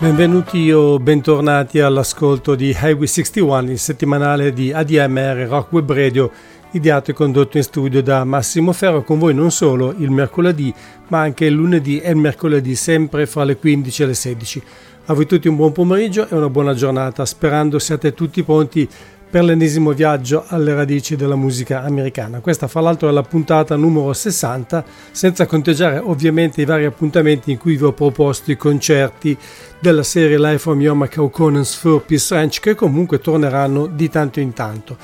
Benvenuti o bentornati all'ascolto di Highway 61, il settimanale di ADMR Rock Web Radio, ideato e condotto in studio da Massimo Ferro, con voi non solo il mercoledì, ma anche il lunedì e il mercoledì, sempre fra le 15 e le 16. A voi tutti un buon pomeriggio e una buona giornata, sperando siate tutti pronti per l'ennesimo viaggio alle radici della musica americana. Questa fra l'altro è la puntata numero 60, senza conteggiare ovviamente i vari appuntamenti in cui vi ho proposto i concerti della serie Live from Macau Conan's for Peace Ranch che comunque torneranno di tanto in tanto.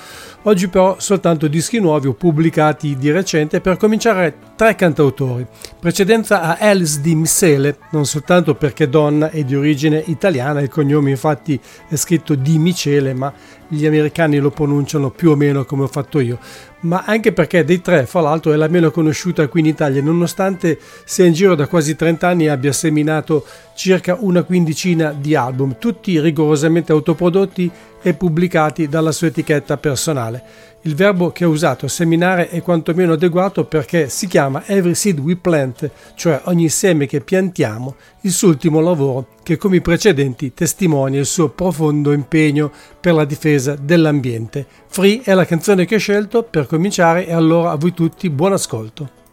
Oggi però soltanto dischi nuovi o pubblicati di recente per cominciare tre cantautori. Precedenza a Alice di Micele, non soltanto perché donna e di origine italiana, il cognome infatti è scritto di Micele, ma gli americani lo pronunciano più o meno come ho fatto io, ma anche perché dei tre, fra l'altro, è la meno conosciuta qui in Italia, nonostante sia in giro da quasi 30 anni e abbia seminato circa una quindicina di album, tutti rigorosamente autoprodotti e pubblicati dalla sua etichetta personale. Il verbo che ha usato, seminare, è quantomeno adeguato perché si chiama Every Seed We Plant, cioè ogni seme che piantiamo, il suo ultimo lavoro che come i precedenti testimonia il suo profondo impegno per la difesa dell'ambiente. Free è la canzone che ho scelto per cominciare e allora a voi tutti buon ascolto.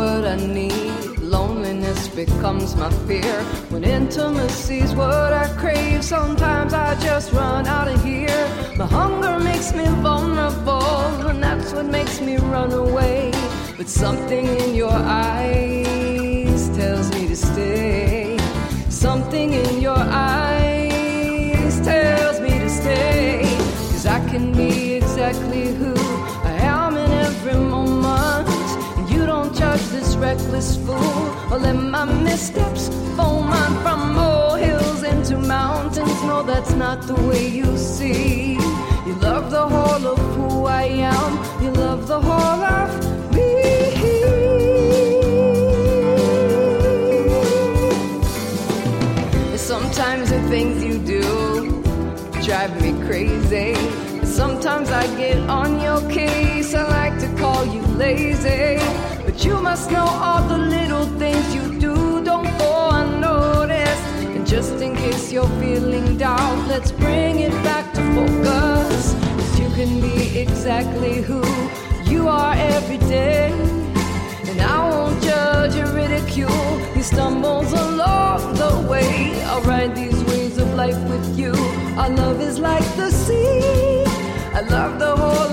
What I need. Loneliness becomes my fear. When intimacy's what I crave, sometimes I just run out of here. My hunger makes me vulnerable, and that's what makes me run away. But something in your eyes tells me to stay. Something in your eyes reckless fool or let my missteps foment from molehills into mountains. No, that's not the way you see. You love the whole of who I am, you love the whole of me. Sometimes the things you do drive me crazy. Sometimes I get on your case. I like lazy. But you must know all the little things you do don't go unnoticed. And just in case you're feeling down, let's bring it back to focus. Cause you can be exactly who you are every day. And I won't judge or ridicule these stumbles along the way. I'll ride these waves of life with you. Our love is like the sea. I love the whole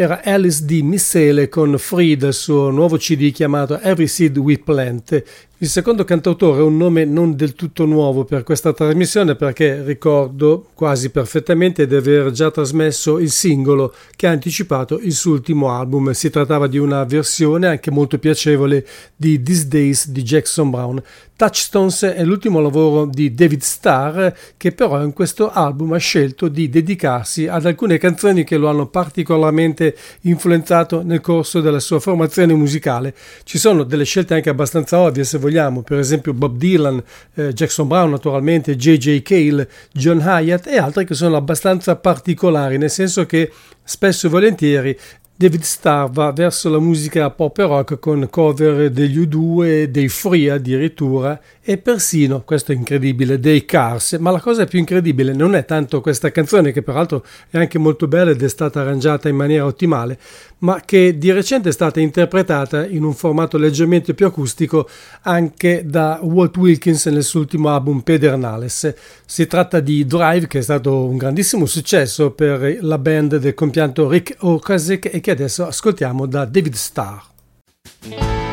era Alice D. Missele con Free del suo nuovo CD chiamato Every Seed We Plant. Il secondo cantautore è un nome non del tutto nuovo per questa trasmissione perché ricordo quasi perfettamente di aver già trasmesso il singolo che ha anticipato il suo ultimo album. Si trattava di una versione anche molto piacevole di These Days di Jackson Brown. Touchstones è l'ultimo lavoro di David Starr che però in questo album ha scelto di dedicarsi ad alcune canzoni che lo hanno particolarmente influenzato nel corso della sua formazione musicale. Ci sono delle scelte anche abbastanza ovvie se vogliamo, per esempio Bob Dylan, eh, Jackson Brown naturalmente, J.J. Cale, John Hyatt e altre che sono abbastanza particolari, nel senso che spesso e volentieri David Starr va verso la musica pop e rock con cover degli U2, dei Free addirittura e persino, questo è incredibile, dei Cars, ma la cosa più incredibile non è tanto questa canzone che peraltro è anche molto bella ed è stata arrangiata in maniera ottimale, ma che di recente è stata interpretata in un formato leggermente più acustico anche da Walt Wilkins nel suo ultimo album Pedernales. Si tratta di Drive che è stato un grandissimo successo per la band del compianto Rick Ocasek e che adesso ascoltiamo da David Starr.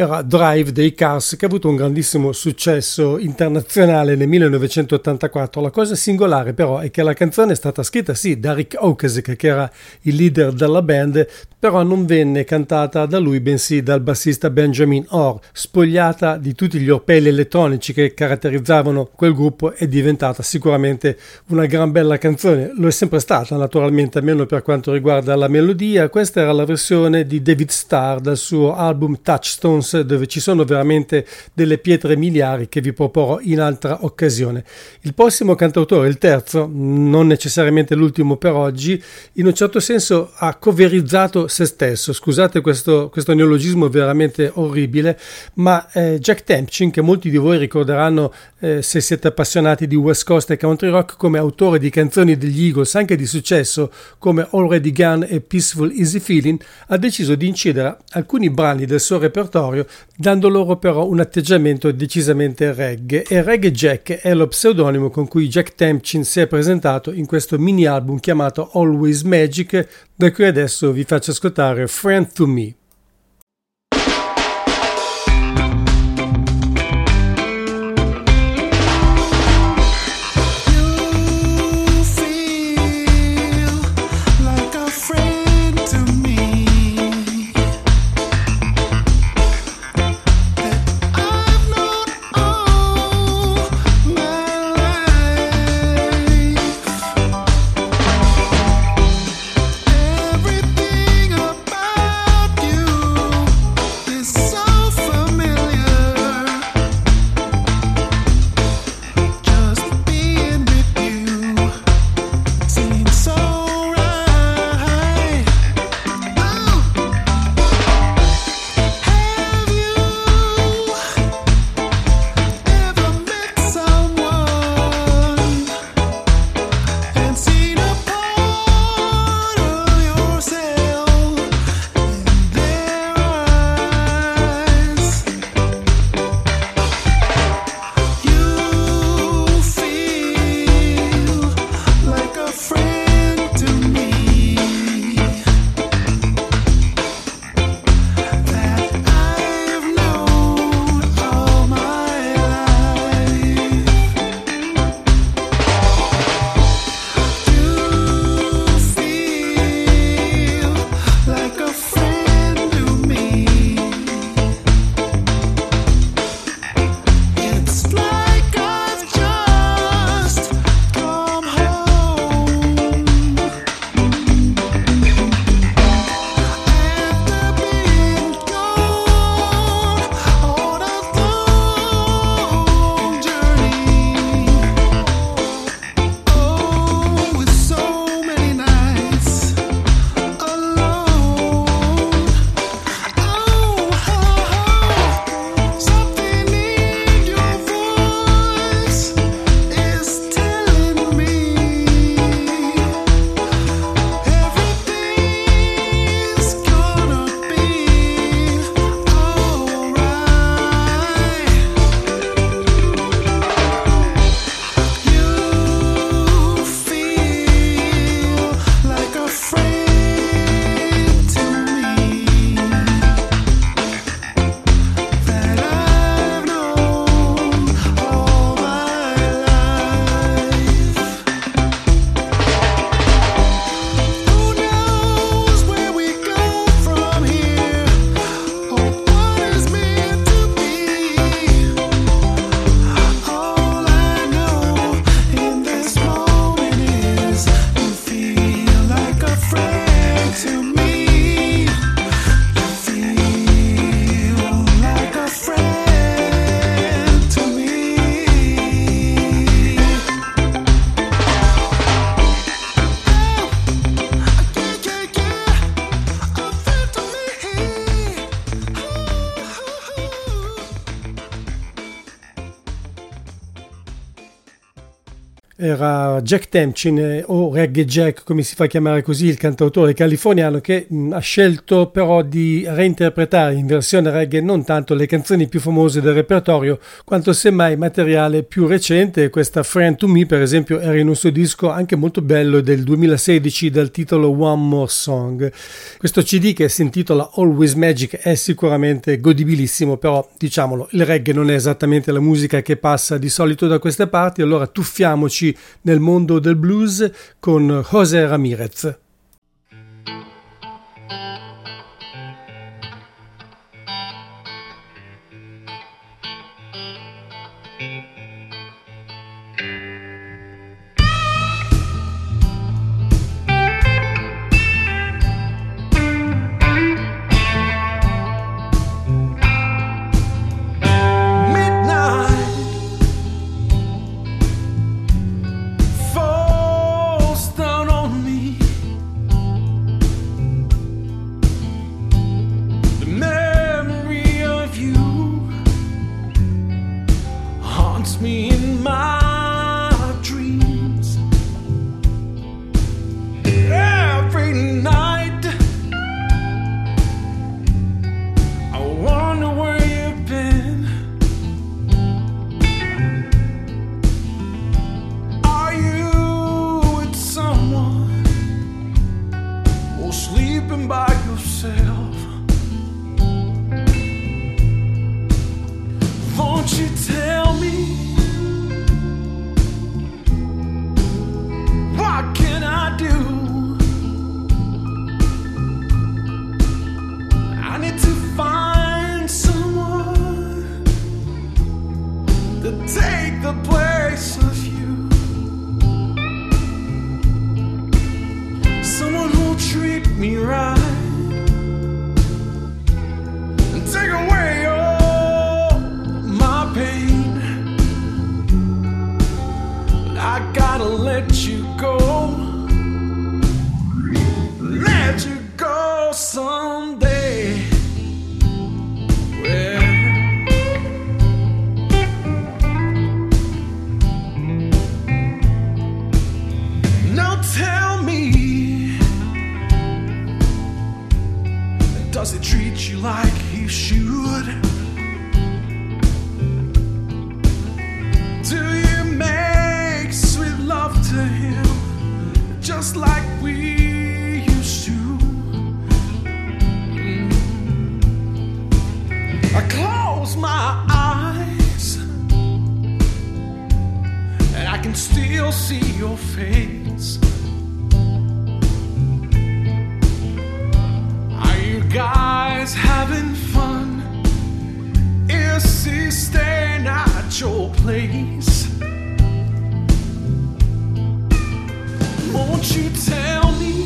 Era Drive dei Cars che ha avuto un grandissimo successo internazionale nel 1984. La cosa singolare però è che la canzone è stata scritta sì da Rick Ocasek che era il leader della band, però non venne cantata da lui bensì dal bassista Benjamin Orr. Spogliata di tutti gli orpelli elettronici che caratterizzavano quel gruppo è diventata sicuramente una gran bella canzone. Lo è sempre stata naturalmente, almeno per quanto riguarda la melodia. Questa era la versione di David Starr dal suo album Touchstones Jones dove ci sono veramente delle pietre miliari che vi proporrò in altra occasione. Il prossimo cantautore, il terzo, non necessariamente l'ultimo per oggi, in un certo senso ha coverizzato se stesso. Scusate questo, questo neologismo veramente orribile, ma eh, Jack Tempchin, che molti di voi ricorderanno eh, se siete appassionati di West Coast e country rock come autore di canzoni degli Eagles anche di successo come Already Gone e Peaceful Easy Feeling, ha deciso di incidere alcuni brani del suo repertorio territorio, dando loro però un atteggiamento decisamente reggae e Reggae Jack è lo pseudonimo con cui Jack Tempchin si è presentato in questo mini album chiamato Always Magic, da cui adesso vi faccio ascoltare Friend to Me. Jack Temchin o Reggae Jack come si fa a chiamare così il cantautore californiano che mh, ha scelto però di reinterpretare in versione reggae non tanto le canzoni più famose del repertorio quanto semmai materiale più recente questa Friend to Me per esempio era in un suo disco anche molto bello del 2016 dal titolo One More Song. Questo cd che si intitola Always Magic è sicuramente godibilissimo però diciamolo il reggae non è esattamente la musica che passa di solito da queste parti allora tuffiamoci nel mondo del blues con José Ramirez. I close my eyes and I can still see your face. Are you guys having fun? Is he staying at your place? Won't you tell me?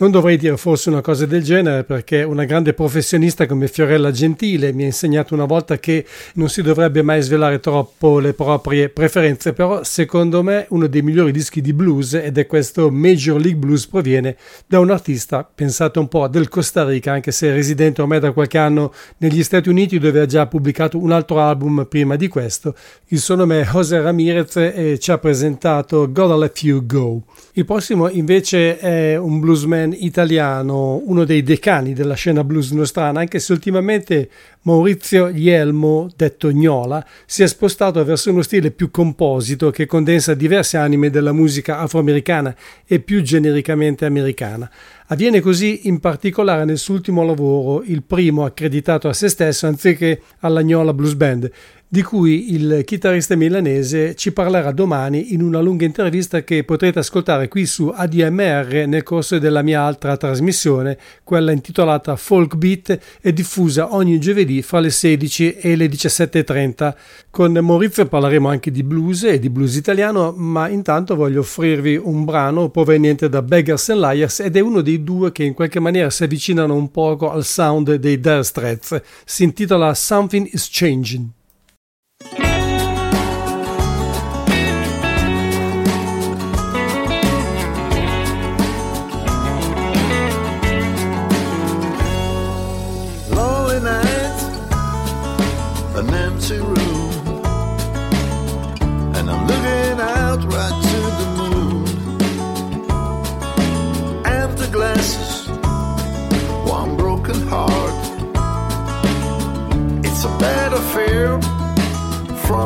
Non dovrei dire forse una cosa del genere perché una grande professionista come Fiorella Gentile mi ha insegnato una volta che non si dovrebbe mai svelare troppo le proprie preferenze, però secondo me uno dei migliori dischi di blues ed è questo Major League Blues proviene da un artista, pensate un po', del Costa Rica, anche se residente ormai da qualche anno negli Stati Uniti dove ha già pubblicato un altro album prima di questo. Il suo nome è José Ramirez e ci ha presentato Gotta Let You Go. Il prossimo invece è un bluesman italiano, uno dei decani della scena blues nostrana, anche se ultimamente Maurizio Ielmo, detto Gnola, si è spostato verso uno stile più composito che condensa diverse anime della musica afroamericana e più genericamente americana. Avviene così in particolare nel suo ultimo lavoro, il primo accreditato a se stesso anziché alla Gnola Blues Band, di cui il chitarrista milanese ci parlerà domani in una lunga intervista che potrete ascoltare qui su ADMR nel corso della mia altra trasmissione, quella intitolata Folk Beat e diffusa ogni giovedì fra le 16 e le 17.30. Con Maurizio parleremo anche di blues e di blues italiano, ma intanto voglio offrirvi un brano proveniente da Beggars and Liars ed è uno dei due che in qualche maniera si avvicinano un poco al sound dei Dire Straits. Si intitola Something is Changing.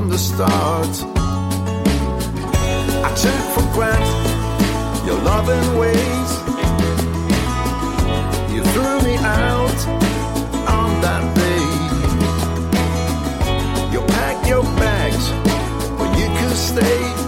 From the start. I took for granted your loving ways. You threw me out on that day. You packed your bags, but you could stay.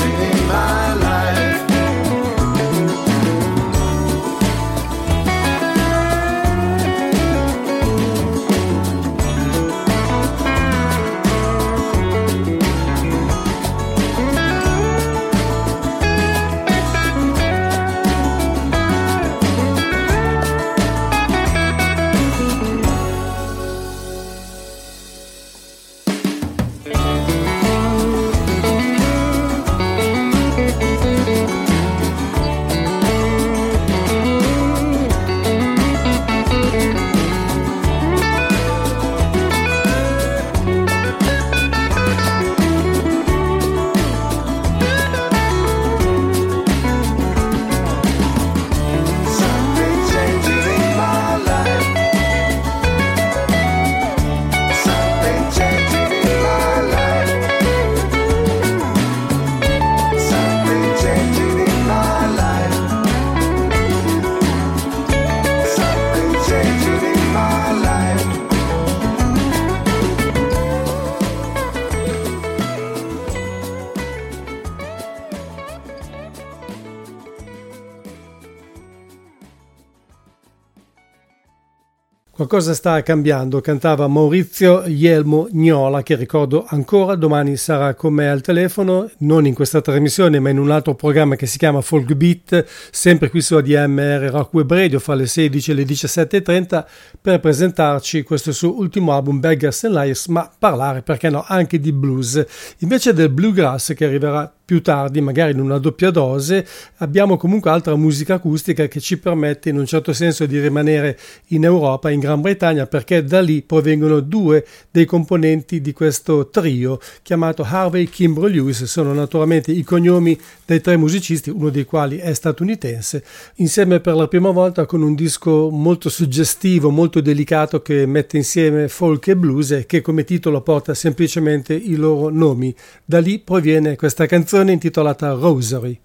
to Qualcosa sta cambiando, cantava Maurizio Ielmo Gnola, che ricordo ancora, domani sarà con me al telefono, non in questa trasmissione, ma in un altro programma che si chiama Folk Beat, sempre qui su ADMR Rock Web Radio, fra le 16 e le 17.30, per presentarci questo suo ultimo album, Beggars and Liars, ma parlare, perché no, anche di blues. Invece del bluegrass che arriverà più tardi, magari in una doppia dose, abbiamo comunque altra musica acustica che ci permette in un certo senso di rimanere in Europa, in Gran Bretagna, perché da lì provengono due dei componenti di questo trio chiamato Harvey Kimbrough Lewis, sono naturalmente i cognomi dei tre musicisti, uno dei quali è statunitense, insieme per la prima volta con un disco molto suggestivo, molto delicato che mette insieme folk e blues e che come titolo porta semplicemente i loro nomi. Da lì proviene questa canzone canzone intitolata Rosary.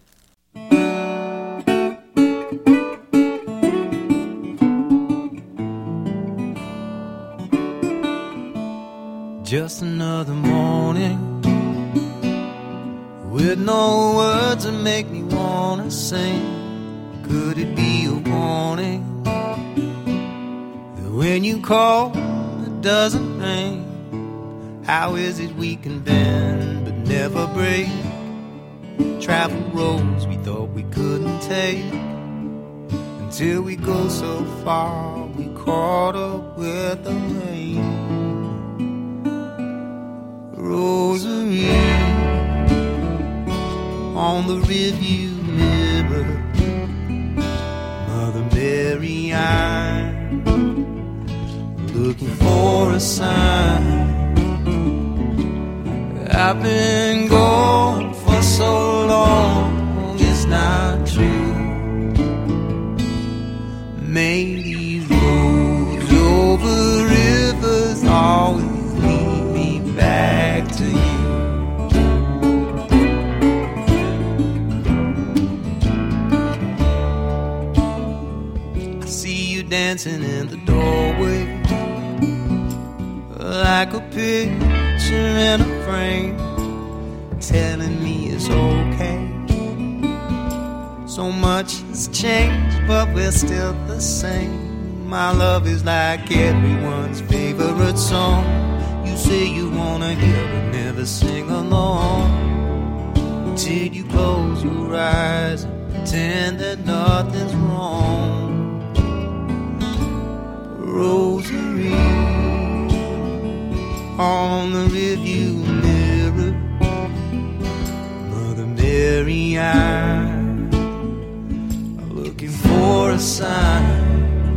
Just another morning with no words to make me wanna sing. Could it be a warning that when you call it doesn't ring? How is it we can bend but never break? Travel roads we thought we couldn't take. Until we go so far, we caught up with the rain. Rosary on the review mirror, Mother Mary, I'm looking for a sign. I've been for so long, it's not true. May these roads over rivers always lead me back to you. I see you dancing in the doorway like a picture in a frame telling me it's okay. So much has changed, but we're still the same. My love is like everyone's favorite song. You say you wanna hear but never sing along. Till you close your eyes and pretend that nothing's wrong. Rosary on the review Mary, I'm looking for a sign.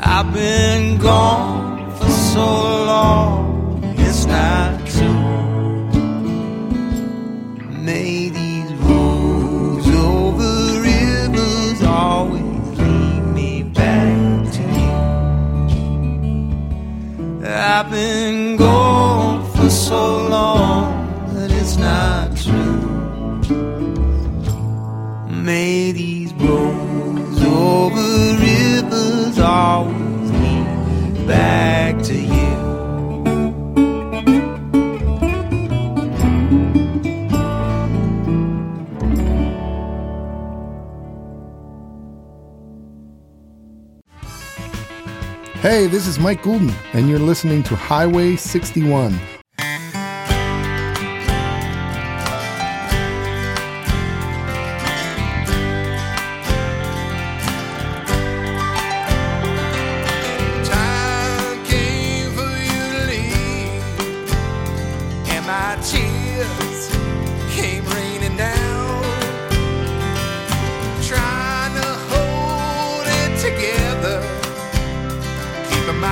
I've been gone for so long, it's not true. May these roads over rivers always lead me back to you. I've been gone Hey, this is Mike Goulden, and you're listening to Highway 61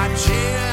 my.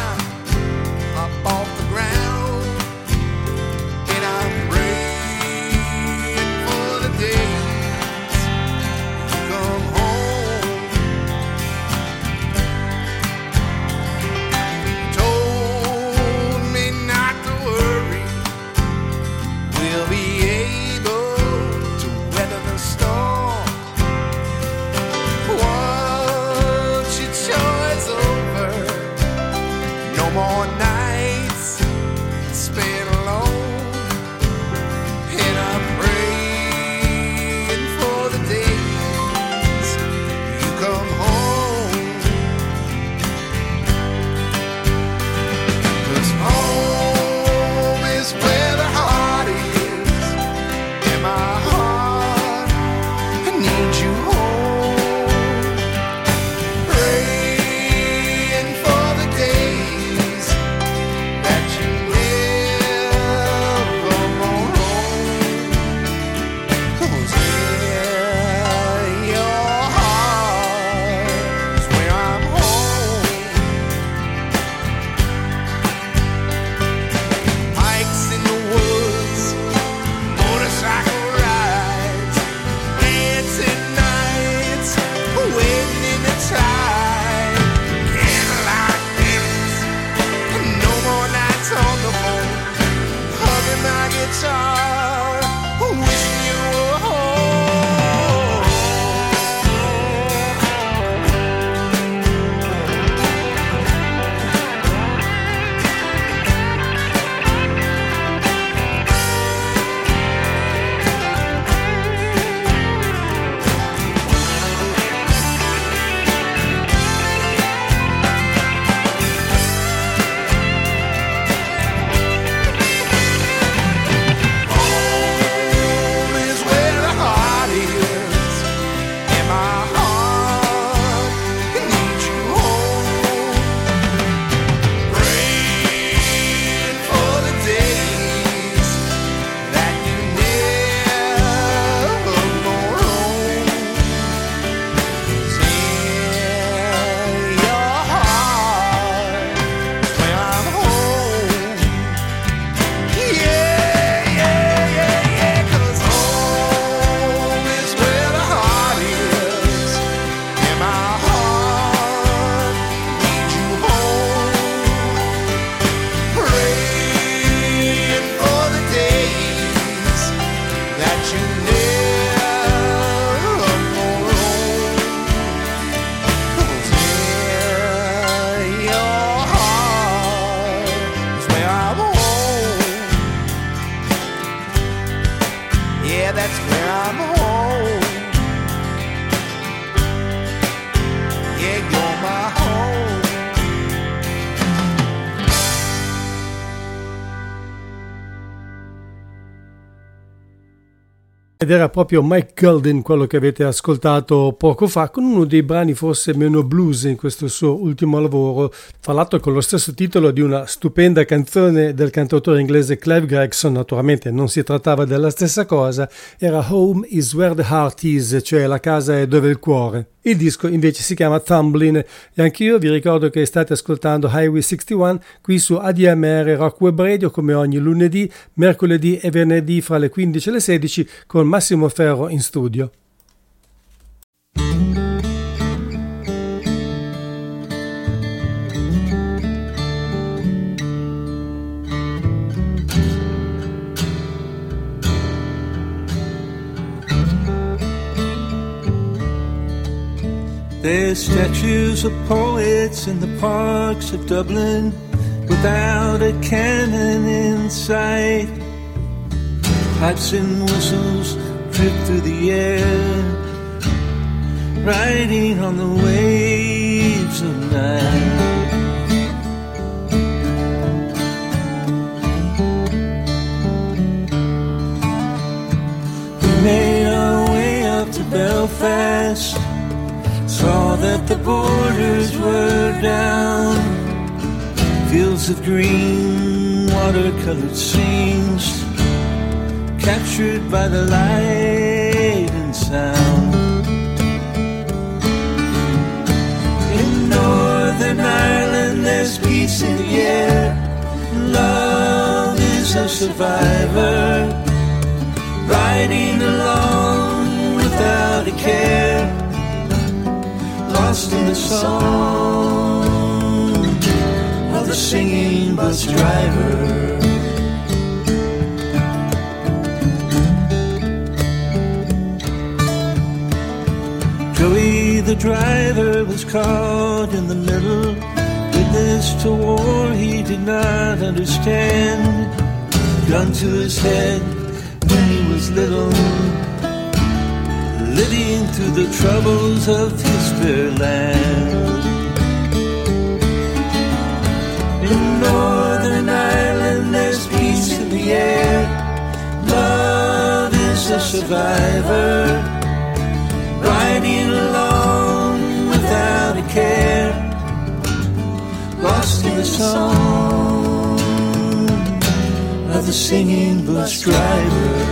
Ed era proprio Mike Golden quello che avete ascoltato poco fa, con uno dei brani forse meno blues in questo suo ultimo lavoro, fra l'altro con lo stesso titolo di una stupenda canzone del cantautore inglese Clive Gregson, naturalmente non si trattava della stessa cosa, era Home is where the heart is, cioè la casa è dove il cuore. Il disco invece si chiama Tumbling. E anch'io vi ricordo che state ascoltando Highway 61 qui su ADMR Rock Web Radio come ogni lunedì, mercoledì e venerdì fra le 15 e le 16 con Massimo Ferro in studio. There's statues of poets in the parks of Dublin without a cannon in sight. Pipes and whistles drip through the air, riding on the waves of night. We made our way up to Belfast saw that the borders were down. Fields of green, watercolored scenes, captured by the light and sound. In Northern Ireland, there's peace in the air. Love is a survivor, riding along without a care lost in the song of the singing bus driver. The driver was caught in the middle, witness to war he did not understand. Gun to his head when he was little living through the troubles of his fair land. In Northern Ireland, there's peace in the air. Love is a survivor, care, lost in the song of the singing bus driver.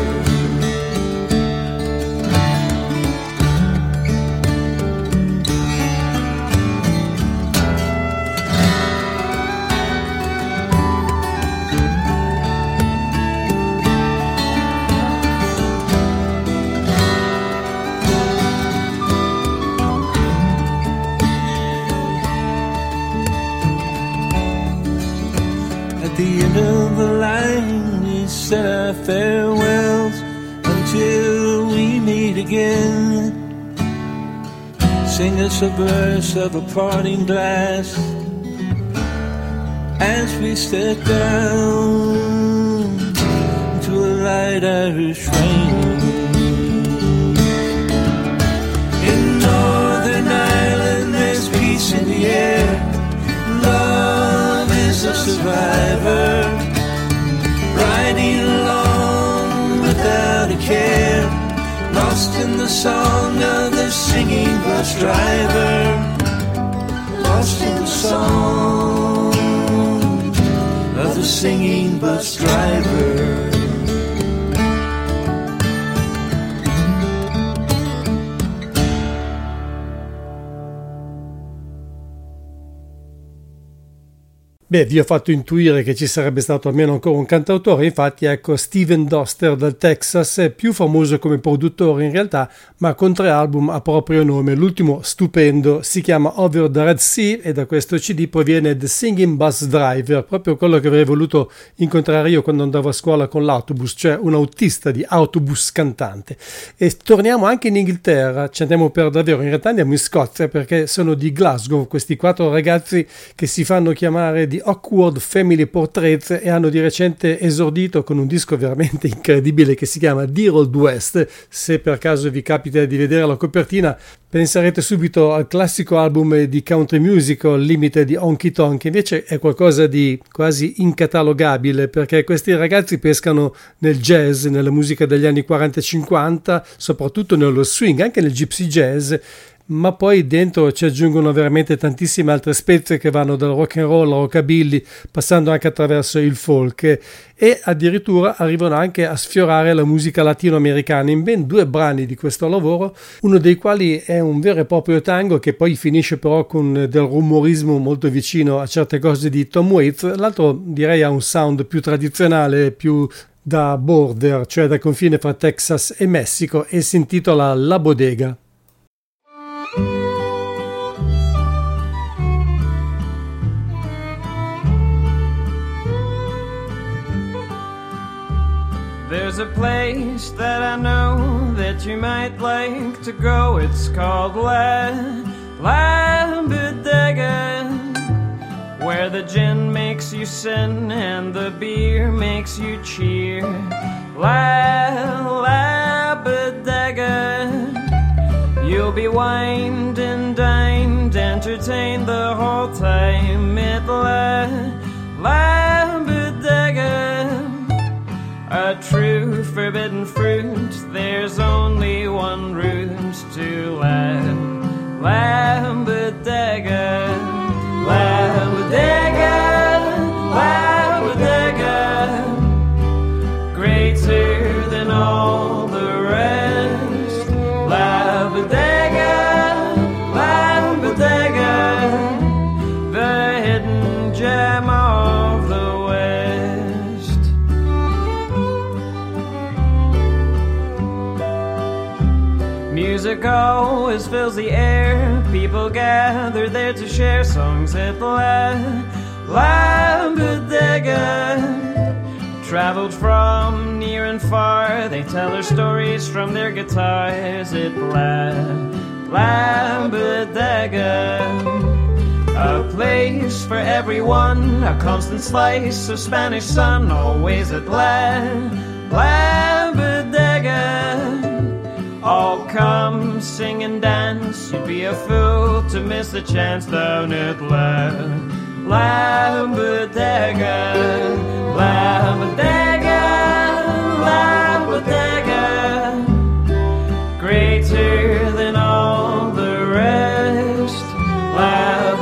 Farewells until we meet again. Sing us a verse of a parting glass as we step down into a light Irish rain. In Northern Ireland, there's peace in the air. Love is a survivor, in the song of the singing bus driver, lost in the song of the singing bus driver. Beh, vi ho fatto intuire che ci sarebbe stato almeno ancora un cantautore, infatti ecco Steven Doster del Texas, più famoso come produttore in realtà, ma con tre album a proprio nome. L'ultimo stupendo si chiama Over the Red Sea e da questo CD proviene The Singing Bus Driver, proprio quello che avrei voluto incontrare io quando andavo a scuola con l'autobus, cioè un autista di autobus cantante. E torniamo anche in Inghilterra, ci andiamo per davvero, in realtà andiamo in Scozia perché sono di Glasgow questi quattro ragazzi che si fanno chiamare di chiamati Awkward Family Portraits e hanno di recente esordito con un disco veramente incredibile che si chiama Dear Old West. Se per caso vi capita di vedere la copertina, penserete subito al classico album di country musical Limited di Honky Tonk, invece è qualcosa di quasi incatalogabile perché questi ragazzi pescano nel jazz, nella musica degli anni 40 e 50, soprattutto nello swing, anche nel gypsy jazz ma poi dentro ci aggiungono veramente tantissime altre spezie che vanno dal rock and roll al rockabilly, passando anche attraverso il folk e addirittura arrivano anche a sfiorare la musica latinoamericana in ben due brani di questo lavoro, uno dei quali è un vero e proprio tango che poi finisce però con del rumorismo molto vicino a certe cose di Tom Waits, l'altro direi ha un sound più tradizionale, più da border, cioè da confine fra Texas e Messico e si intitola La Bodega. A place that I know that you might like to go. It's called La La Bodega, where the gin makes you sin and the beer makes you cheer. La La Bodega, you'll be wined and dined, entertained the whole time at La La a true forbidden fruit. There's only one route to Lamb, Lambodega, always fills the air. People gather there to share songs at La La Bodega. Traveled from near and far, they tell their stories from their guitars at La La. A place for everyone, a constant slice of Spanish sun, always at La La. All come, sing and dance. You'd be a fool to miss the chance down at La La Bodega, La Bodega, La Bodega. Greater than all the rest. La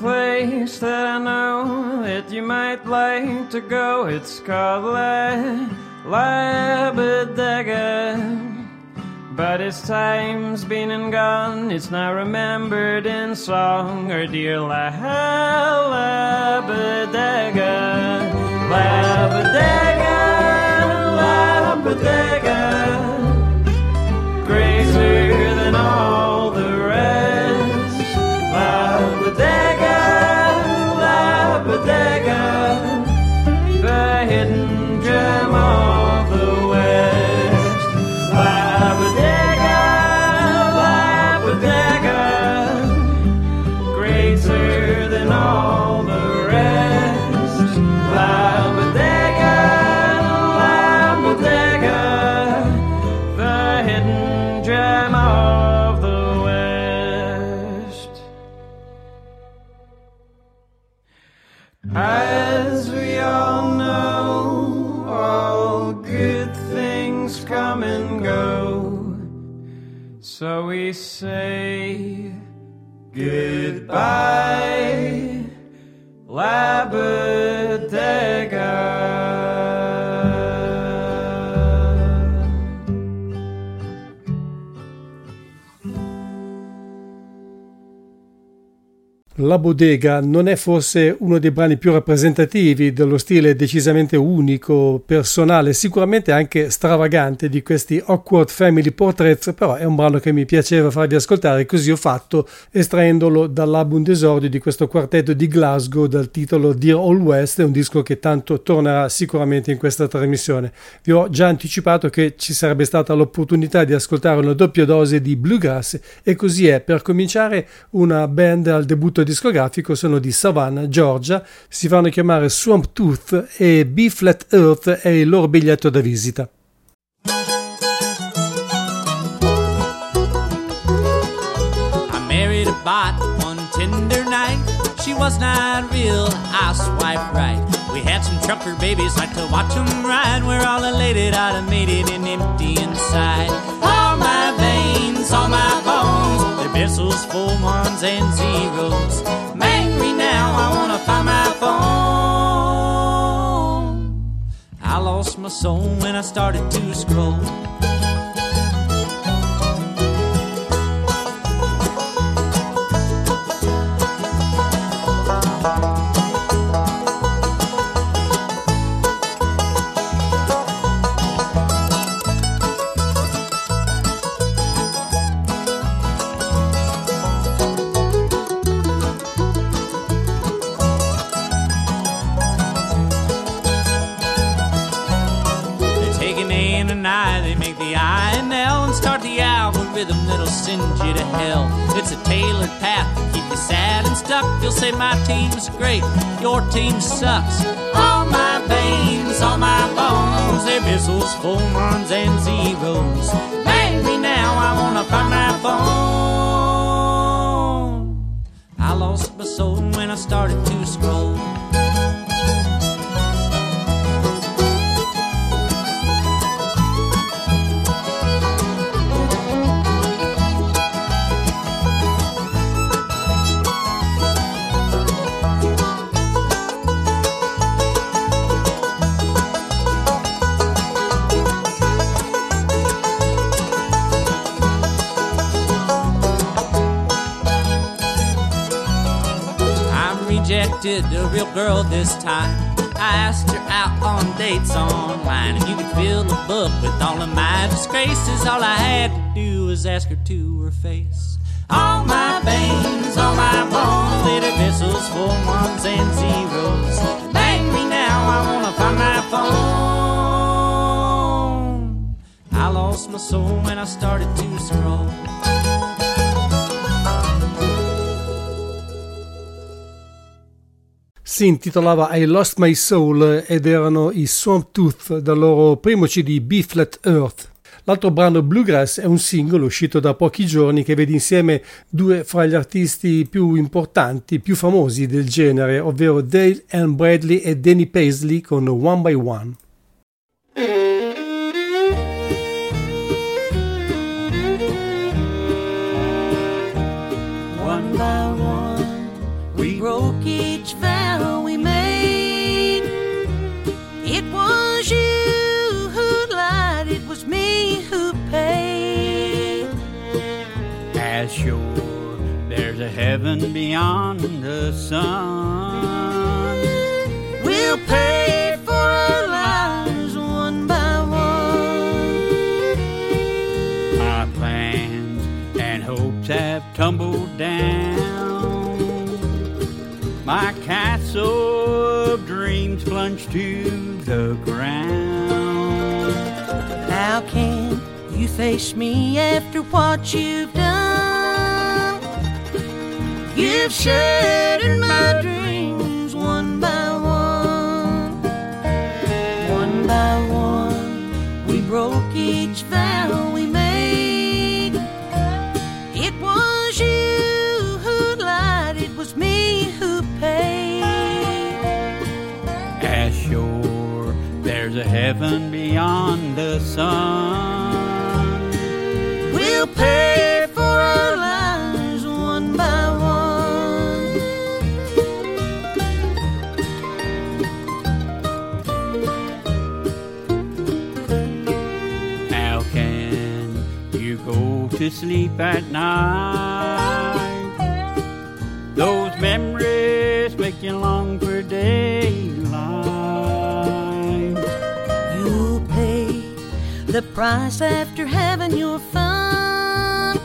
place that I know that you might like to go. It's called La La Bodega. But its time's been and gone. It's now remembered in song. Or dear La La Bodega, La Bodega, La Bodega greater than all say goodbye, La Bodega non è forse uno dei brani più rappresentativi dello stile decisamente unico, personale, sicuramente anche stravagante di questi Awkward Family Portraits, però è un brano che mi piaceva farvi ascoltare, così ho fatto estraendolo dall'album d'esordio di questo quartetto di Glasgow dal titolo Dear All West, è un disco che tanto tornerà sicuramente in questa trasmissione. Vi ho già anticipato che ci sarebbe stata l'opportunità di ascoltare una doppia dose di Bluegrass e così è. Per cominciare una band al debutto discografico sono di Savannah, Georgia, si fanno chiamare Swamp Tooth e B-Flat Earth è il loro biglietto da visita. She was not real housewife right. We had some trucker babies, like to watch them ride. We're all elated, automated, and empty inside. All my veins, all my they're full ones and zeros. Angry now, I wanna find my phone. I lost my soul when I started to scroll. Hell. It's a tailored path to keep you sad and stuck. You'll say my team's great, your team sucks. All my veins, all my bones, they're missiles, full ones and zeros. Angry now, I wanna find my phone. I lost my soul when I started girl this time. I asked her out on dates online, and you could fill a book with all of my disgraces. All I had to do was ask her to her face. All my veins, all my bones, little vessels for ones and zeros. Bang me now, I wanna find my phone. I lost my soul when I started to scroll. Si intitolava I Lost My Soul ed erano i Swamp Tooth dal loro primo CD B-Flat Earth. L'altro brano Bluegrass è un singolo uscito da pochi giorni che vede insieme due fra gli artisti più importanti, più famosi del genere, ovvero Dale Ann Bradley e Danny Paisley con One by One. Heaven beyond the sun. We'll pay for our lives one by one. Plans and hopes have tumbled down. My castle of dreams plunged to the ground. How can you face me after what you've done? You've shattered my dreams one by one. One by one, we broke each vow we made. It was you who lied, it was me who paid. As sure there's a heaven beyond the sun. To sleep at night. Those memories make you long for daylight. You'll pay the price after having your fun.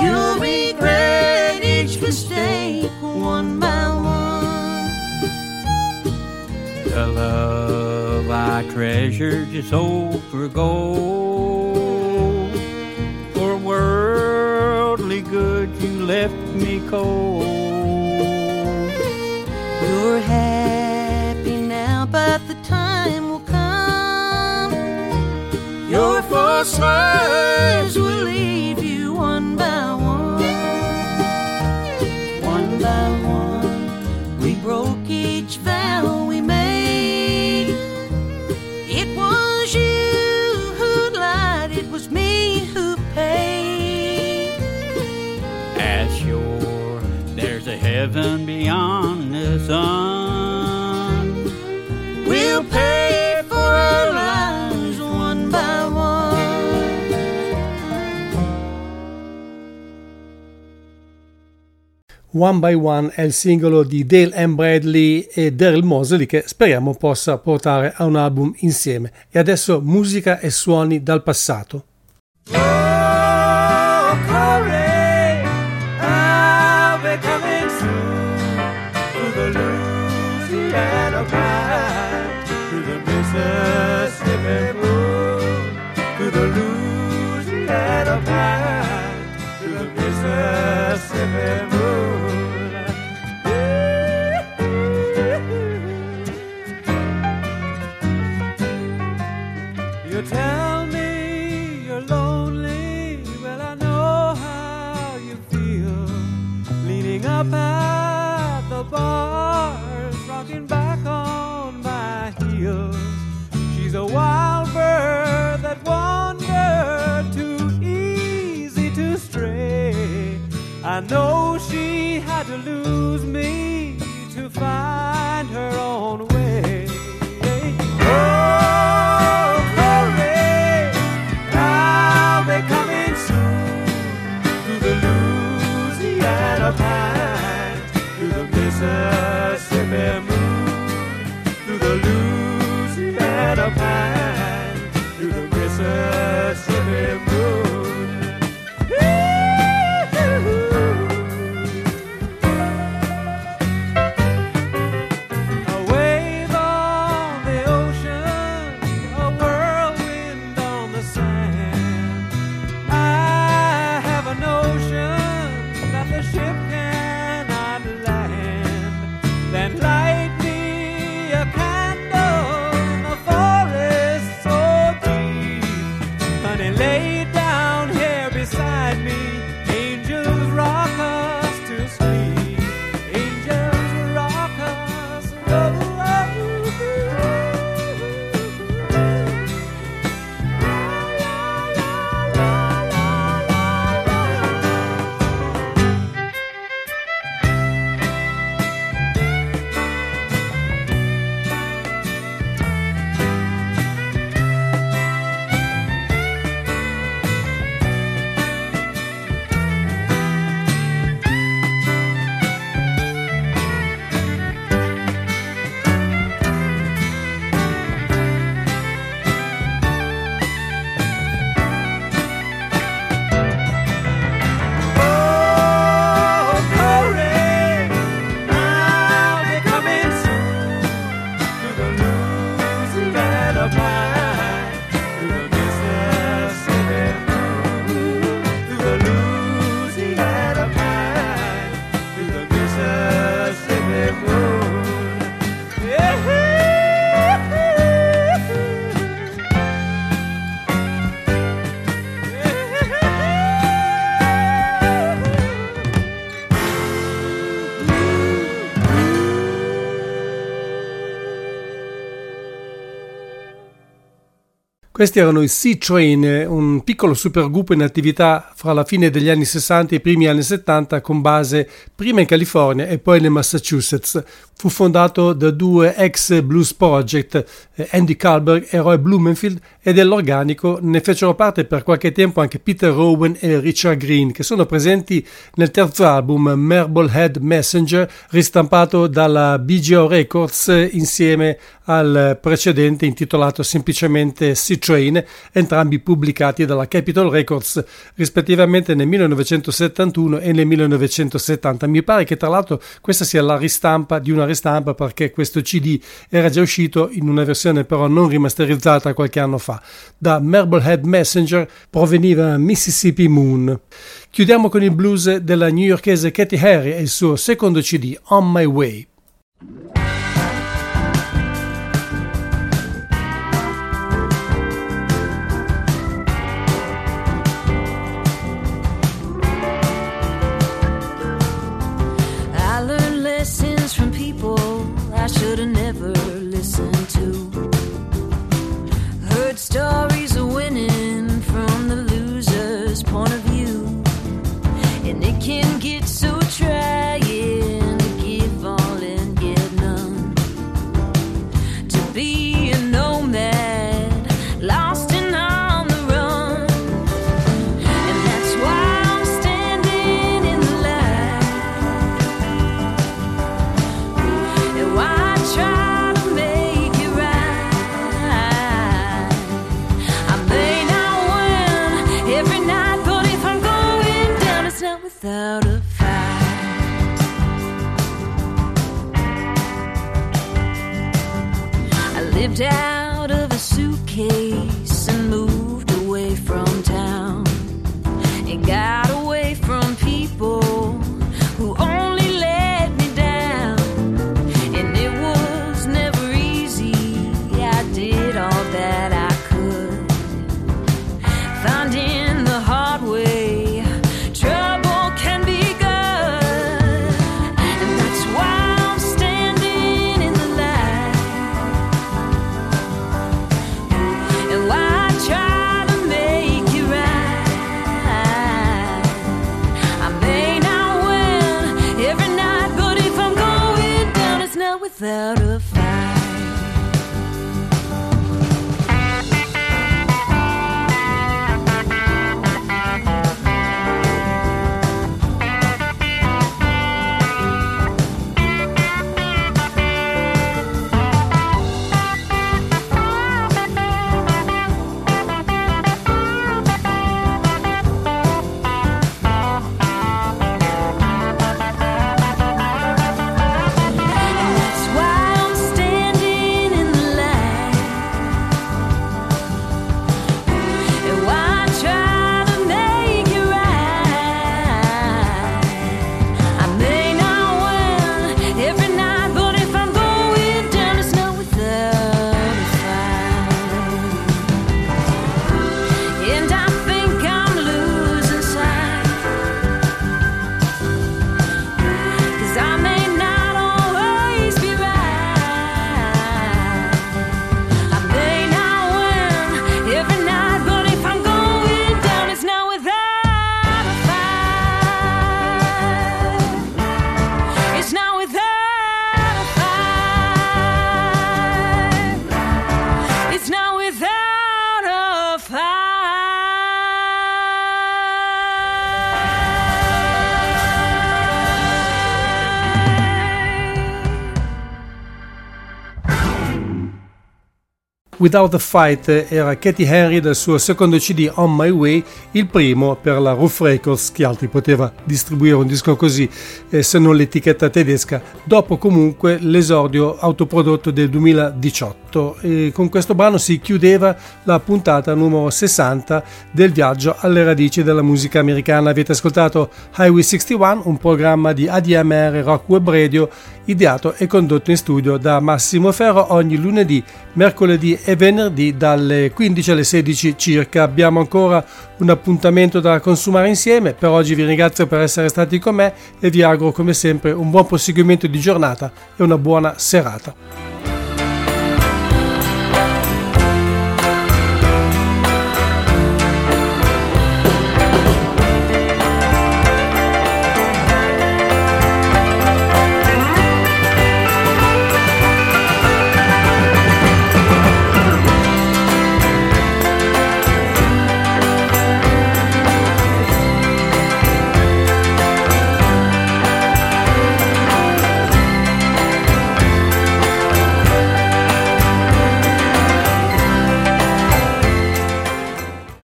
You'll regret each mistake one by one. The love I treasure just sold for gold. Left me cold. You're happy now, but the time will come. Your false lives will leave you one by one. One by one, One by One è il singolo di Dale M. Bradley e Daryl Mosley che speriamo possa portare a un album insieme. E adesso musica e suoni dal passato. Questi erano i Sea Train, un piccolo supergruppo in attività fra la fine degli anni 60 e i primi anni 70 con base prima in California e poi nel Massachusetts. Fu fondato da due ex Blues Project, eh, Andy Kalberg e Roy Blumenfield, e dell'organico ne fecero parte per qualche tempo anche Peter Rowan e Richard Green, che sono presenti nel terzo album Marblehead Messenger, ristampato dalla BGO Records insieme al precedente intitolato semplicemente Sea Train, entrambi pubblicati dalla Capitol Records rispettivamente nel 1971 e nel 1970. Mi pare che tra l'altro questa sia la ristampa di una ristampa perché questo CD era già uscito in una versione però non rimasterizzata qualche anno fa. Da Marblehead Messenger proveniva Mississippi Moon. Chiudiamo con il blues della newyorkese Katy Harry e il suo secondo CD On My Way. Without a fight. I lived out Without a Fight era Katy Henry del suo secondo CD On My Way, il primo per la Roof Records, chi altri poteva distribuire un disco così eh, se non l'etichetta tedesca, dopo comunque l'esordio autoprodotto del 2018 e con questo brano si chiudeva la puntata numero 60 del viaggio alle radici della musica americana. Avete ascoltato Highway 61, un programma di ADMR Rock Web Radio ideato e condotto in studio da Massimo Ferro ogni lunedì, mercoledì e venerdì dalle 15 alle 16 circa. Abbiamo ancora un appuntamento da consumare insieme. Per oggi vi ringrazio per essere stati con me e vi auguro come sempre un buon proseguimento di giornata e una buona serata.